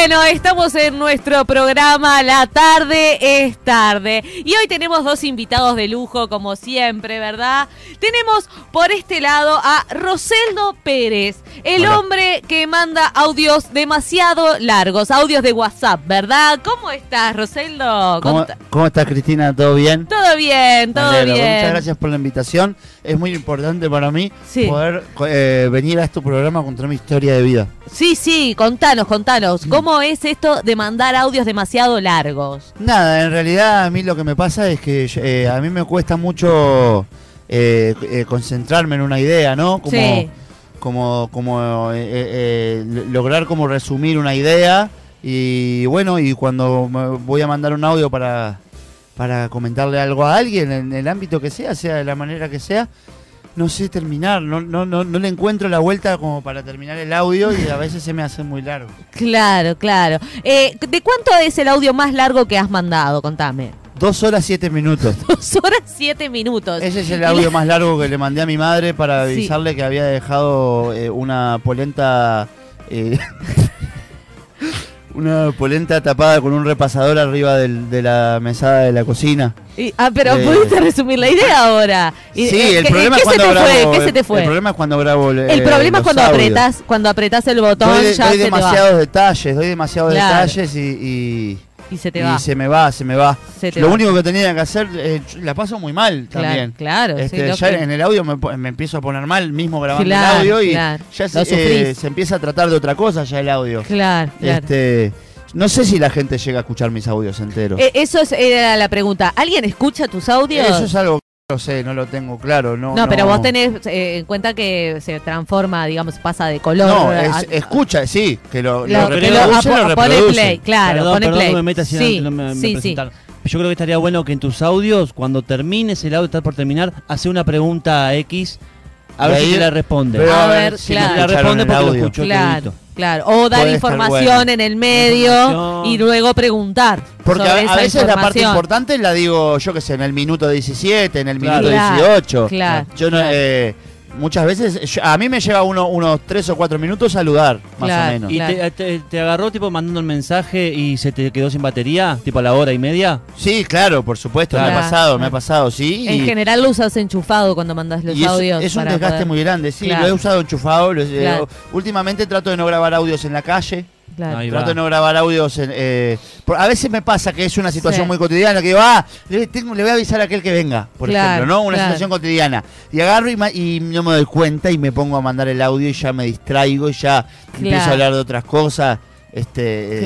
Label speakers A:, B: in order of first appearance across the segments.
A: Bueno, estamos en nuestro programa La tarde es tarde. Y hoy tenemos dos invitados de lujo, como siempre, ¿verdad? Tenemos por este lado a Roseldo Pérez, el
B: Hola.
A: hombre que manda audios demasiado largos, audios de WhatsApp, ¿verdad? ¿Cómo estás, Roseldo?
B: ¿Cómo, estás, Cristina? ¿Todo bien?
A: Todo bien, todo bien.
B: Muchas gracias por la invitación. Es muy importante para mí
A: Sí.
B: poder eh, venir a este programa a contar mi historia de vida.
A: Sí, sí, contanos, contanos.
B: Mm.
A: ¿Cómo es esto de mandar audios demasiado largos?
B: Nada, en realidad a mí lo que me pasa es que eh, a mí me cuesta mucho eh, eh, concentrarme en una idea, ¿no? Como,
A: Sí.
B: como, como lo- lograr como resumir una idea y bueno, y cuando voy a mandar un audio para, para comentarle algo a alguien en el ámbito que sea, sea de la manera que sea, no sé terminar, no, no, no, no le encuentro la vuelta como para terminar el audio y a veces se me hace muy largo.
A: Claro, claro. Eh, ¿De cuánto es el audio más largo que has mandado? Contame.
B: Dos horas siete minutos.
A: Dos horas siete minutos.
B: Ese es el audio más largo que le mandé a mi madre para
A: Sí.
B: avisarle que había dejado eh, una polenta. eh, una polenta tapada con un repasador arriba del- de la mesada de la cocina.
A: Y- ah, pero
B: Eh,
A: pudiste resumir la idea ahora. Y-
B: Sí,
A: eh,
B: el
A: ¿qué-
B: problema
A: ¿qué
B: es cuando
A: se te
B: grabo.
A: fue? ¿Qué se te
B: El
A: fue?
B: problema es cuando grabo. eh,
A: El problema es cuando
B: audios.
A: apretás, cuando apretás el botón,
B: Doy,
A: ya
B: doy
A: se te
B: demasiados
A: va.
B: detalles, doy demasiados
A: Claro.
B: detalles y, y-
A: Y se te
B: y
A: va.
B: se me va, se me va.
A: Se
B: Lo
A: va.
B: único que tenía que hacer, eh, la paso muy mal
A: Claro,
B: también.
A: claro, sí,
B: Este,
A: lo
B: ya
A: que-
B: en el audio me, me empiezo a poner mal mismo grabando
A: Claro,
B: el audio y
A: claro.
B: ya se, eh, se empieza a tratar de otra cosa ya el audio.
A: Claro, claro.
B: Este, no sé si la gente llega a escuchar mis audios enteros.
A: Eh, eso es- era la pregunta. ¿Alguien escucha tus audios?
B: Eso es algo no sé, no lo tengo claro. No,
A: no, pero vos tenés eh, en cuenta que se transforma, digamos, pasa de color.
B: No,
A: a-
B: escucha, sí, que lo,
A: lo-
B: lo
A: que
B: reproduce,
A: lo-
B: lo
A: po- pone play, claro,
C: perdón,
A: pone
C: perdón
A: play.
C: que me meta si no-
A: sí,
C: no me, me
A: sí, sí.
C: Yo creo que estaría bueno que en tus audios, cuando termines el audio, estás por terminar, hace una pregunta a X, a ver si la responde.
B: Pero
A: A
B: a
A: ver,
B: si
A: claro.
C: la responde porque lo escuchó
A: Claro, claro. O dar
B: Puede
A: información
B: bueno.
A: en el medio y luego preguntar.
B: Porque
A: sobre
B: a, a veces la parte importante la digo, yo que sé, en el minuto 17, en el
C: Claro.
B: minuto
A: Claro,
B: 18.
A: claro,
B: Yo no,
A: claro.
B: eh, muchas veces, yo- a mí me lleva uno, unos 3 o 4 minutos saludar, más
A: Claro.
B: o menos.
C: ¿Y
A: Claro.
C: te, te- te agarró tipo mandando el mensaje y se te quedó sin batería? Tipo a la hora y media.
B: Sí, claro, por supuesto, me
A: Claro.
B: ha pasado, me ha pasado, sí.
A: En
B: y-
A: general lo usas enchufado cuando mandas los
B: y es,
A: audios.
B: es un
A: para
B: desgaste
A: poder-
B: muy grande, sí,
A: Claro.
B: lo he usado enchufado. lo he- eh,
A: Claro.
B: últimamente trato de no grabar audios en la calle.
A: Claro.
B: Trato de no grabar audios en, eh, por- a veces me pasa que es una situación
A: Sí.
B: muy cotidiana que digo, ah, le, tengo- le voy a avisar a aquel que venga, por
A: Claro,
B: ejemplo, ¿no? Una
A: claro.
B: situación cotidiana. Y agarro y, ma- y no me doy cuenta y me pongo a mandar el audio y ya me distraigo y ya empiezo a
A: Claro.
B: hablar de otras cosas. Este, eh,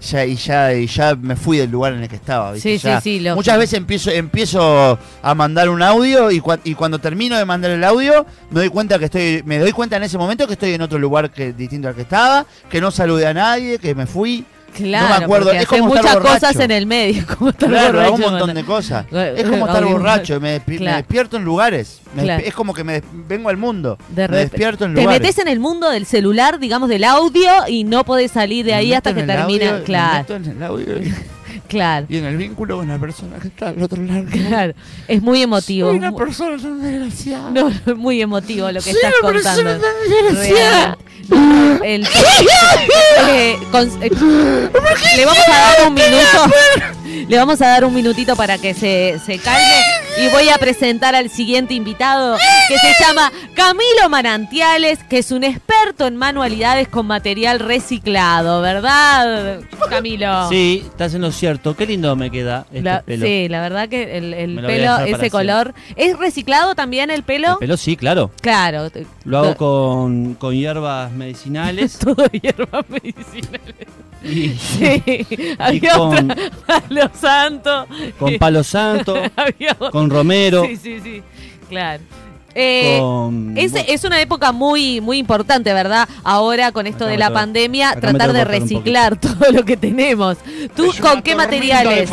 B: ya, y ya y ya me fui del lugar en el que estaba. ¿viste?
A: Sí, sí,
B: Ya
A: sí, lógico.
B: Muchas veces empiezo, empiezo a mandar un audio y, cua- y cuando termino de mandar el audio me doy cuenta que estoy, me doy cuenta en ese momento que estoy en otro lugar que distinto al que estaba, que no saludé a nadie, que me fui.
A: Claro,
B: no me acuerdo, es como estar
A: muchas
B: borracho.
A: cosas en el medio. Como estar
B: Claro, hago un
A: borracho,
B: montón de cosas. Es como estar borracho, me, despi- me
A: Claro.
B: despierto en lugares. Me
A: Claro.
B: Es como que me vengo al mundo.
A: De
B: me despierto en
A: Te
B: lugares.
A: metes en el mundo del celular, digamos, del audio y no podés salir de ahí hasta que termina.
B: audio, me
A: claro,
B: meto en el audio y-
A: claro,
B: y en el vínculo con la persona que está al otro lado.
A: claro. Es muy emotivo.
B: Soy una persona tan desgraciada.
A: No, no, es muy emotivo lo que
B: Soy
A: estás
B: una persona
A: contando.
B: tan desgraciada.
A: No, el- eh, con- eh, le vamos a dar un minuto. Le vamos a dar un minutito para que se, se calme y voy a presentar al siguiente invitado que se llama Camilo Manantiales, que es un experto en manualidades con material reciclado, ¿verdad, Camilo?
C: Sí, estás en lo cierto. Qué lindo me queda este
A: La-
C: pelo.
A: sí, la verdad que el, pelo, ese color, ¿es reciclado también el pelo?
C: El pelo sí, claro.
A: Claro.
C: Lo hago con, con hierbas medicinales.
A: Todo hierbas medicinales.
C: y
A: Sí, había
C: con-
A: otra, Palo Santo.
C: con palo santo, con romero,
A: Sí, sí, sí, claro. Eh,
C: con...
A: es, es una época muy muy importante, ¿verdad? Ahora con esto
C: Acá
A: de la
C: tengo-
A: pandemia, tratar de reciclar todo lo que tenemos. ¿Tú con qué materiales?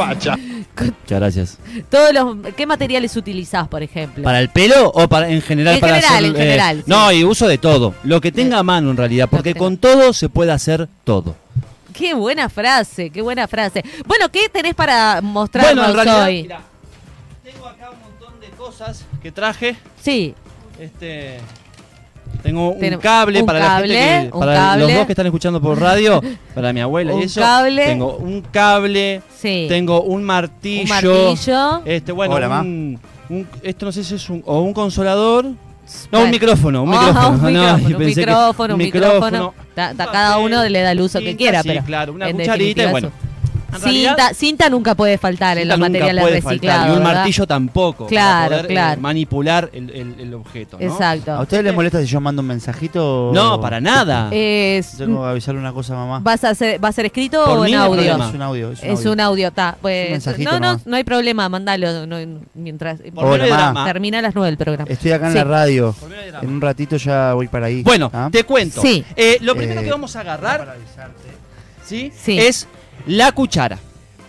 C: Muchas gracias.
A: Todos los, ¿Qué materiales utilizás, por ejemplo?
C: ¿Para el pelo o para en general?
A: En
C: para
A: general,
C: hacer,
A: en general, sí.
C: No, y uso de todo. Lo que tenga a mano en realidad, porque con todo se puede hacer todo.
A: Qué buena frase, qué buena frase. Bueno, ¿qué tenés para mostrarnos
C: Bueno, en realidad,
A: hoy?
C: mirá, tengo acá un montón de cosas que traje.
A: Sí,
C: Este, Tengo un
A: Tenemos
C: cable
A: un
C: para la
A: cable,
C: gente que,
A: un
C: para
A: cable.
C: los dos que están escuchando por radio, para mi abuela
A: Un
C: y eso.
A: cable.
C: Tengo un cable,
A: Sí.
C: tengo un martillo.
A: un martillo.
C: Este, bueno,
B: Hola,
C: un, un- esto no sé si es un o un consolador. No,
A: Bueno.
C: un micrófono, un micrófono.
A: un
C: No,
A: micrófono,
C: yo
A: un
C: pensé que-
A: micrófono, un micrófono.
C: micrófono.
A: Ta- ta-
C: Un
A: cada uno le da el uso que quiera,
C: sí,
A: pero
C: claro, una cucharita y bueno. Realidad,
A: Cinta, cinta nunca puede faltar en los materiales
C: puede faltar,
A: reciclados.
C: Y un
A: ¿verdad?
C: martillo tampoco.
A: Claro,
C: para poder, eh,
A: claro.
C: manipular el, el- el objeto. ¿no?
A: Exacto.
B: ¿A ustedes les molesta si yo mando un mensajito?
C: No, para nada.
A: Es-
B: Tengo que avisarle una cosa a mamá.
A: ¿vas a hacer, ¿Va a ser escrito
C: Por
A: o
C: mí
A: en
C: no hay
A: audio?
C: problema.
B: Es un audio. Es un
A: Es
B: audio.
A: un audio, está. Pues, no, no, no hay problema, mandalo no, mientras
C: Por
B: Hola,
A: termina a las 9 el programa.
B: Estoy acá en
A: Sí.
B: la radio. En un ratito ya voy para ahí.
C: Bueno,
B: ¿Ah?
C: te cuento.
A: Sí.
C: Eh, lo primero
B: Eh,
C: que vamos a agarrar ¿sí?
A: Sí.
C: es la cuchara.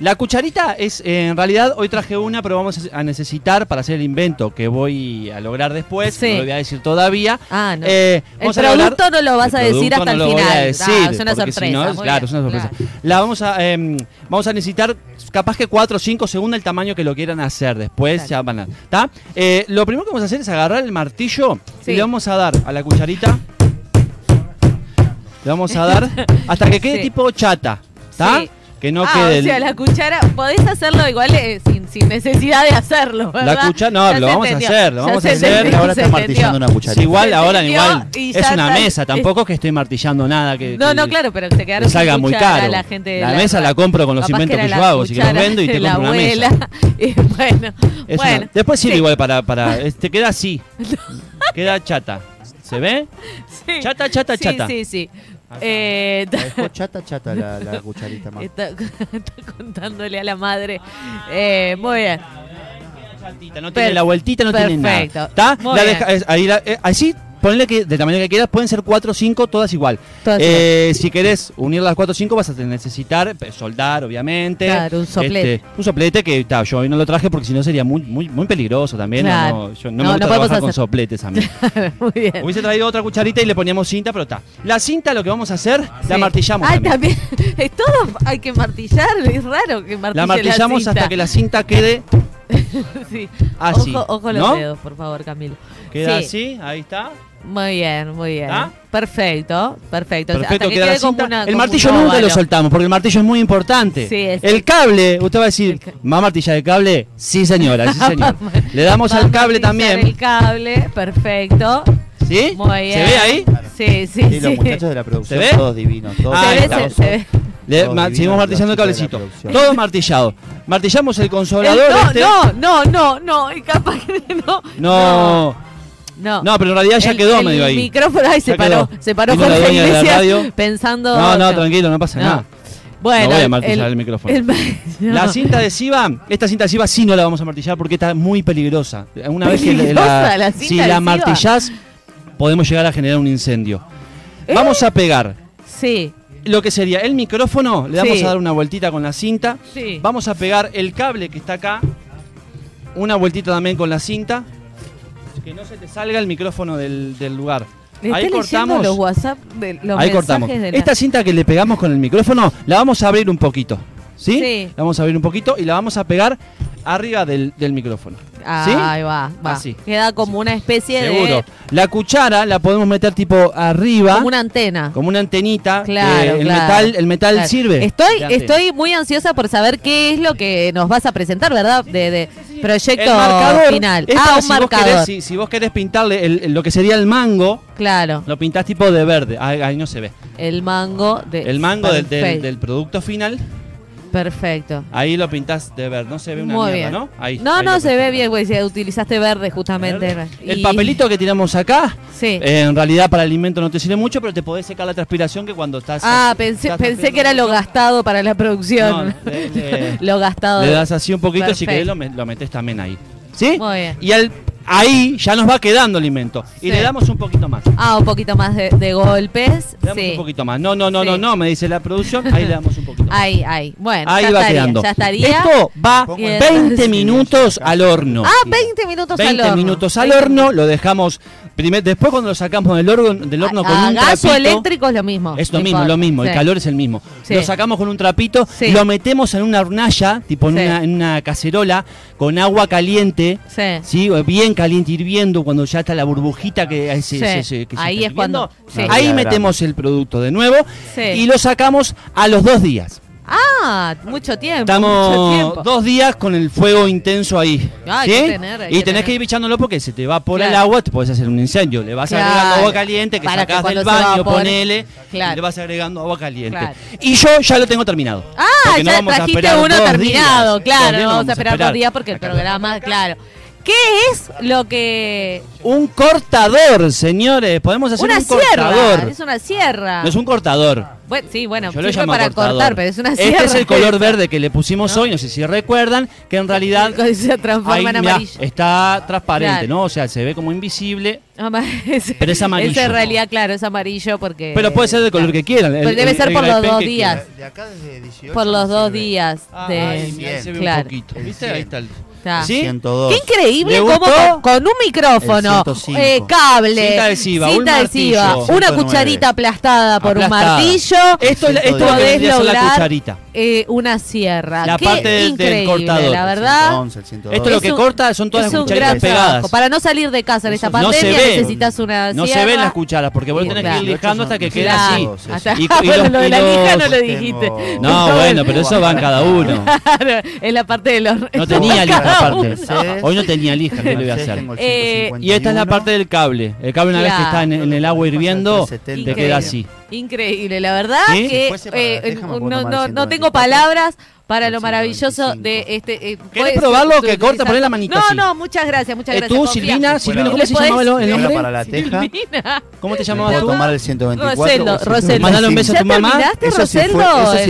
C: La cucharita es, eh, en realidad, hoy traje una, pero vamos a necesitar para hacer el invento que voy a lograr después.
A: Sí.
C: No lo voy a decir todavía.
A: Ah, no.
C: Eh,
A: el producto no lo vas a decir hasta
C: no
A: el final.
C: a
A: Ah,
C: decir,
A: es una
C: si
A: sorpresa.
C: no, claro,
A: bien,
C: es una sorpresa.
A: claro.
C: La vamos a, em, vamos a necesitar capaz que 4 o 5 según el tamaño que lo quieran hacer. Después ya van a. ¿tá? Eh, lo primero que vamos a hacer es agarrar el martillo
A: Sí.
C: y le vamos a dar a la cucharita. Le vamos a dar hasta que quede
A: Sí.
C: tipo chata. ¿Está? Que no
A: ah,
C: quede.
A: o
C: el-
A: sea, la cuchara, podés hacerlo igual eh, sin, sin necesidad de hacerlo, ¿verdad?
C: La cuchara- no,
A: Ya
C: lo vamos a hacer, lo
A: ya
C: vamos a hacer.
A: entendió,
B: ahora
A: se
B: está martillando una cucharita.
C: Sí, igual,
A: Se
C: ahora igual. Es una
A: está.
C: mesa, tampoco que estoy martillando nada. Que,
A: No,
C: que-
A: no, claro, pero te
C: que
A: quedaron
C: salga muy
A: cuchara
C: caro.
A: La, gente de
C: La mesa la compro con los
A: capaz
C: inventos
A: era
C: que yo
A: la
C: hago, si querés
A: cuchara
C: vendo y te
A: la
C: compro una mesa.
A: Y bueno,
C: Es una-. Después sirve
A: sí,
C: igual para, para. Este queda así. Queda chata. ¿Se ve?
A: sí.
C: Chata, chata,
A: Sí,
C: chata.
A: Sí, sí. Eh,
B: La dejó chata, chata la, la cucharita más.
A: está, está contándole a la madre. Eh, muy bien.
C: No tiene la vueltita, no tiene nada.
A: perfecto.
C: ¿Está? La deja- ahí la- eh, así, ponle que del tamaño que quieras, pueden ser 4 o 5, todas igual.
A: Todas
C: Eh, si querés unir las 4 o 5 vas a necesitar eh, soldar, obviamente.
A: Claro, un soplete.
C: Este, un soplete que ta, yo hoy no lo traje porque si no sería muy, muy, muy peligroso también.
A: Claro.
C: No, yo no,
A: No,
C: me gusta
A: no
C: trabajar con sopletes a mí.
A: muy bien.
C: Hubiese traído otra cucharita y le poníamos cinta, pero está. La cinta lo que vamos a hacer, la
A: Sí.
C: martillamos.
A: Ay,
C: también.
A: también. Es todo hay que martillar. Es raro que martille
C: La martillamos hasta que la cinta quede
A: Sí.
C: así.
A: Ojo, ojo los
C: ¿no?
A: dedos, por favor, Camilo.
C: Queda
A: Sí.
C: así, ahí está.
A: Muy bien, muy bien.
C: ¿Está?
A: Perfecto, perfecto.
C: Perfecto,
A: hasta que
C: queda la
A: quede como
C: cinta.
A: una.
C: el
A: como
C: martillo
A: un
C: nunca lo soltamos porque el martillo es muy importante.
A: Sí, es-
C: el cable, usted va a decir,
A: El ca-
C: ¿va a martillar el cable? Sí, señora, sí, señor. Le damos al cable también.
A: El cable, perfecto.
C: ¿Sí?
A: Muy bien.
C: ¿Se ve ahí?
A: Sí, sí,
B: Sí,
A: sí.
B: los muchachos de la producción,
C: ¿Se ve?
B: todos divinos. Todos
C: Ah,
A: se
C: ahí
A: ve,
C: está.
A: se, ve.
C: Le- ma- seguimos martillando el
B: de
C: cablecito. Todo martillado. Martillamos el consolador.
A: No,
C: este.
A: no, no, no, no, y capaz que no.
C: No.
A: No.
C: No, pero en realidad ya
A: El-
C: quedó
A: el
C: medio ahí.
A: micrófono, ay, se paró, se paró
C: Vino la
A: Jorge
C: dueña de la
A: Iglesias
C: radio.
A: pensando.
C: No, no, tranquilo, no pasa
A: No.
C: nada.
A: Bueno,
C: No voy a martillar el micrófono.
A: el- no.
C: La cinta adhesiva, esta cinta adhesiva sí no la vamos a martillar porque está muy peligrosa. Una vez que
A: ¿Peligrosa la
C: si la martillás, podemos llegar a generar un incendio.
A: ¿Eh?
C: Vamos a pegar
A: Sí,
C: lo que sería el micrófono, le vamos
A: Sí.
C: a dar una vueltita con la cinta.
A: sí.
C: Vamos a pegar el cable que está acá, una vueltita también con la cinta. Que no se te salga el micrófono del, del lugar.
A: Le
C: Ahí cortamos.
A: los WhatsApp de los
C: Ahí cortamos.
A: de la-
C: Esta cinta que le pegamos con el micrófono, la vamos a abrir un poquito. ¿Sí?
A: Sí.
C: La vamos a abrir un poquito y la vamos a pegar arriba del, del micrófono.
A: Ah,
C: ¿Sí?
A: Ahí va, va.
C: Así.
A: Queda como una especie
C: Seguro.
A: de.
C: La cuchara la podemos meter tipo arriba,
A: Como una antena.
C: como una antenita.
A: Claro,
C: que el
A: claro.
C: metal, el metal
A: Claro.
C: sirve.
A: Estoy, estoy muy ansiosa por saber qué es lo que nos vas a presentar, ¿verdad? De, de proyecto
C: marcador.
A: final. ah, un
C: si vos
A: marcador.
C: querés- si, si vos querés pintarle el- el- lo que sería el mango,
A: Claro.
C: lo pintás tipo de verde. Ahí, ahí no se ve.
A: El mango de.
C: El mango del, del producto final,
A: Perfecto.
C: ahí lo pintás de verde. No se ve una
A: Muy
C: mierda,
A: bien.
C: ¿no? Ahí,
A: no,
C: ahí
A: no se ve bien, güey. Si utilizaste verde justamente.
C: Verde. El papelito que tiramos acá,
A: Sí.
C: eh, en realidad para el alimento no te sirve mucho, pero te podés secar la transpiración que cuando estás.
A: ah,
C: estás
A: pensé, pensé que era lo gastado para la producción.
C: No, le- le-
A: lo gastado.
C: Le das así un poquito, si
A: Perfecto.
C: querés lo, lo metes también ahí. ¿Sí?
A: Muy bien.
C: Y al, ahí ya nos va quedando alimento. Y
A: Sí.
C: le damos un poquito más.
A: Ah, un poquito más de, de golpes.
C: Le damos
A: Sí.
C: un poquito más. No, no, no,
A: Sí.
C: no, no, me dice la producción. Ahí le damos un poquito más.
A: Ahí, ahí. Bueno,
C: Ahí
A: ya
C: va
A: estaría,
C: quedando.
A: Ya estaría.
C: Esto va
B: Pongo
A: el-
C: 20 minutos al horno.
A: ah, 20 minutos
C: 20
A: al horno.
C: minutos al
A: 20
C: horno, lo dejamos. primer- después, cuando lo sacamos del horno, del horno con
A: a,
C: un
A: gas o
C: trapito,
A: eléctrico es lo mismo.
C: Es lo mismo, lo mismo, el calor es el mismo. Lo sacamos con un trapito, lo metemos en una hornalla, tipo en, una, en una cacerola, con agua caliente,
A: Sí.
C: ¿sí? bien bien caliente hirviendo, cuando ya está la burbujita que, eh, se-
A: Sí,
C: se- se- que se
A: ahí
C: está
A: es cuando- sí.
C: Ahí metemos el producto de nuevo
A: Sí.
C: y lo sacamos a los dos días.
A: Ah, mucho tiempo. mucho
C: Estamos
A: tiempo.
C: dos días con el fuego intenso ahí.
A: Ah, hay
C: ¿sí?
A: que tener, hay
C: y
A: que
C: tenés
A: tener.
C: que ir echándolo porque se te evapora el
A: Claro.
C: agua, te puedes hacer un incendio. Le vas
A: Claro.
C: agregando agua caliente que
A: Para que
C: sacás
A: cuando
C: del
A: se
C: baño,
A: evapore.
C: ponele,
A: Claro.
C: y le vas agregando agua caliente.
A: Claro.
C: Y yo ya lo tengo terminado.
A: Ah,
C: Porque no
A: ya
C: vamos a
A: trajiste
C: esperar
A: uno
C: dos
A: terminado,
C: días.
A: claro.
C: Dos días
A: No
C: no
A: vamos a esperar dos días porque el
C: Acá.
A: programa, claro. ¿Qué es lo que.
C: Un cortador, señores. Podemos hacer
A: Una
C: un
A: sierra.
C: cortador.
A: Es una sierra.
C: No es un cortador.
A: Bueno, sí, bueno,
C: Yo lo
A: sirve
C: llamo
A: para
C: cortador.
A: cortar, pero es una sierra.
C: Este es el color verde que le pusimos hoy, no sé si recuerdan, que en realidad
A: Se transforma
C: ahí,
A: en
C: mirá,
A: amarillo.
C: está transparente,
A: Claro.
C: ¿no? O sea, se ve como invisible,
A: es-
C: Pero es amarillo.
A: Ese en realidad, claro, es amarillo porque.
C: pero puede ser del color que quieran. el-
A: Pero debe
C: el-
A: ser
C: el
A: por los dos
C: que
A: días.
B: De acá desde 18
A: Por los dos días. De,
C: Ay, mirá, ahí se ve
A: claro.
C: un poquito. ¿Viste?
B: 100.
C: Ahí está el... ¿Sí?
B: 102.
A: Qué increíble
C: ¿Le
A: cómo
C: gustó?
A: con, con un micrófono,
B: El 105.
A: eh, cable,
C: Cinta adhesiva, un
A: cinta adhesiva,
C: martillo.
A: una
B: 109.
A: cucharita aplastada por un
C: Aplastada.
A: martillo,
C: Esto, es la- esto es lo que
A: podés
C: vendría a ser la
A: lograr
C: cucharita.
A: eh, una sierra.
C: La
A: Qué
C: parte del- del
A: increíble,
C: cortador.
A: la verdad.
B: 111, el 102.
C: Esto lo
A: Es
C: que
A: un-
C: corta son todas
A: es
C: las
A: un
C: cucharitas
A: gran
C: pegadas.
A: Para no salir de casa en esta
C: No se
A: pandemia
C: ve.
A: necesitas una
C: No
A: sierra.
C: se ven las cucharas porque vos tenés
A: claro.
C: que ir lijando hasta que quede
A: Claro.
C: así.
A: Hasta-
C: Y- y
A: bueno,
C: los-
A: lo de
C: y
A: la lija
C: los-
A: no lo
B: tengo-
A: dijiste.
C: No, bueno, pero eso va en cada uno.
A: Claro, es la parte de los
C: No tenía lija aparte.
A: uno.
C: Hoy no tenía lija, ¿qué le voy a hacer?
A: Eh,
B: 151.
C: Y esta es la parte del cable. El cable una vez que está en, en el agua hirviendo, te queda así.
A: Increíble, la verdad
C: ¿Sí?
A: que eh,
B: puedo
A: no, no, no tengo
B: 124.
A: palabras para lo maravilloso
B: 125.
A: de este. eh,
C: ¿Querés
A: puedes
C: probarlo? Que corta, poné la manita
A: No,
C: así.
A: no, muchas gracias, muchas
C: Eh,
A: gracias.
C: tú,
A: confía.
C: Silvina, Silvina, ¿cómo
A: ¿Le
C: se llamaba el nombre?
B: para la teja.
A: Silvina.
C: ¿Cómo te llamabas tú?
B: tomar el 124.
A: Roseldo, Roseldo.
C: Mandale un beso a
A: ¿Ya
C: tu mamá.
A: terminaste,
B: Eso si,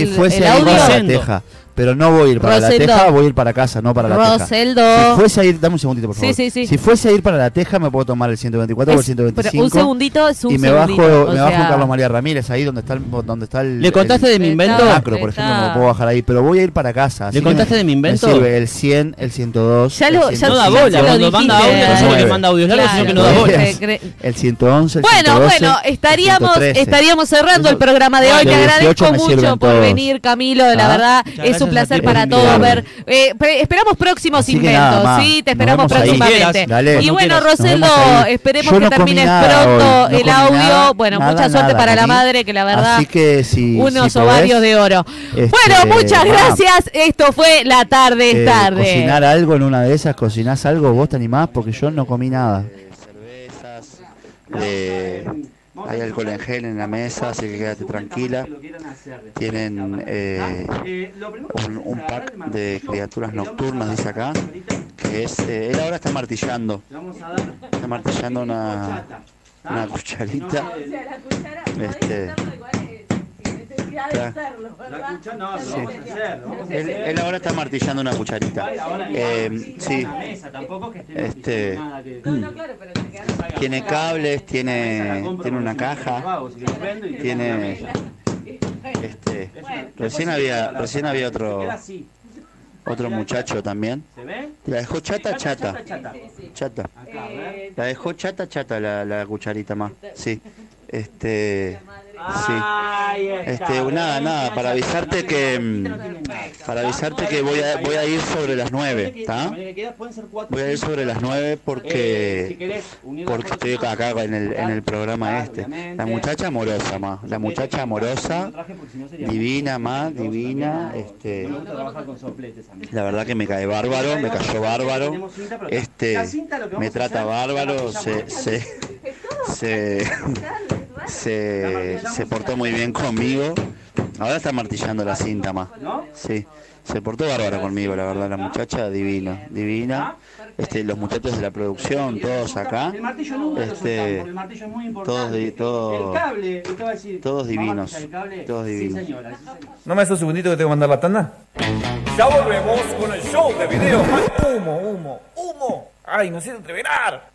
B: fuese
A: el
B: a la
C: Rosendo.
B: teja. Pero no voy a ir para
A: Roseldo.
B: la teja, voy a ir para casa, no para la teja.
A: Roseldo.
B: Si fuese a ir, dame un segundito, por
A: Sí,
B: favor.
A: sí, sí.
B: Si fuese a ir para la teja, me puedo tomar el 124 o el
A: Es- pero
B: 125.
A: un segundito es un
B: y me
A: segundito.
B: bajo, me bajo
A: sea,
B: en Carlos María Ramírez, ahí donde está el, donde está el,
C: ¿Le contaste
B: el-
C: de mi invento?
B: el macro, por
A: está-
B: ejemplo, me puedo bajar ahí, pero voy a ir para casa. así
C: ¿Le contaste
B: me-
C: de mi invento?
B: Me sirve el 100, el 102,
A: Ya
B: el
A: lo- ya-
C: No da
A: ya
C: bola,
A: se lo
C: cuando manda
A: dijiste,
C: audio, no solo que manda audios largos, sino que no da bola.
B: el 111, el
A: Bueno,
B: 112,
A: bueno,
B: el
A: estaríamos
B: 113.
A: estaríamos cerrando el programa de hoy. Te
B: 18
A: agradezco mucho por venir, Camilo. La
B: Ah,
A: verdad, es un placer
C: ti.
A: para todos ver. eh, esperamos próximos
B: Así
A: inventos,
B: nada
A: sí, te esperamos próximamente.
B: Dale.
A: Y bueno,
B: ahí.
A: esperemos
B: Yo
A: que
B: no
A: termines pronto
B: hoy, no
A: el audio.
B: nada,
A: bueno,
B: nada,
A: mucha suerte
B: nada
A: para la madre, que la verdad.
B: Así que si.
A: Unos
B: si
A: ovarios
B: podés,
A: de oro.
B: este,
A: bueno, muchas gracias. Esto fue La Tarde es
B: eh,
A: Tarde.
B: Cocinar algo en una de esas, cocinás algo, vos te animás porque yo no comí nada. cervezas, hay alcohol en gel en la mesa, así que quédate tranquila. Tienen eh, un, un pack de criaturas nocturnas, dice acá, que es, eh, él ahora está martillando, está martillando una, una cucharita. Este, Sí. él, él ahora está martillando una cucharita. Eh, sí, este, tiene cables, tiene, tiene una caja, tiene, este, recién había, recién había otro, otro muchacho también. La dejó chata, chata, chata. La dejó chata, chata la, la cucharita más. Sí, este, sí. Este, nada, nada, para avisarte que, mm, para avisarte que voy a, voy a ir sobre las 9, ¿está? Voy a ir sobre las 9 porque, porque estoy acá en el, en el programa este. La muchacha amorosa, más, la muchacha amorosa, divina, más, divina, este, la verdad que me cae bárbaro, me cayó bárbaro, este, me trata bárbaro, se, se, se, se, se portó muy bien conmigo. Ahora está martillando la cinta más. Sí, se portó bárbaro conmigo, la verdad, la muchacha divina, divina. Este, los muchachos de la producción, todos acá, este, todos, di- todos, todos divinos, todos divinos.
D: ¿No me haces un segundito que tengo que mandar la tanda? Ya volvemos con el show de video. Humo, humo, humo. Ay, me siento entreverar.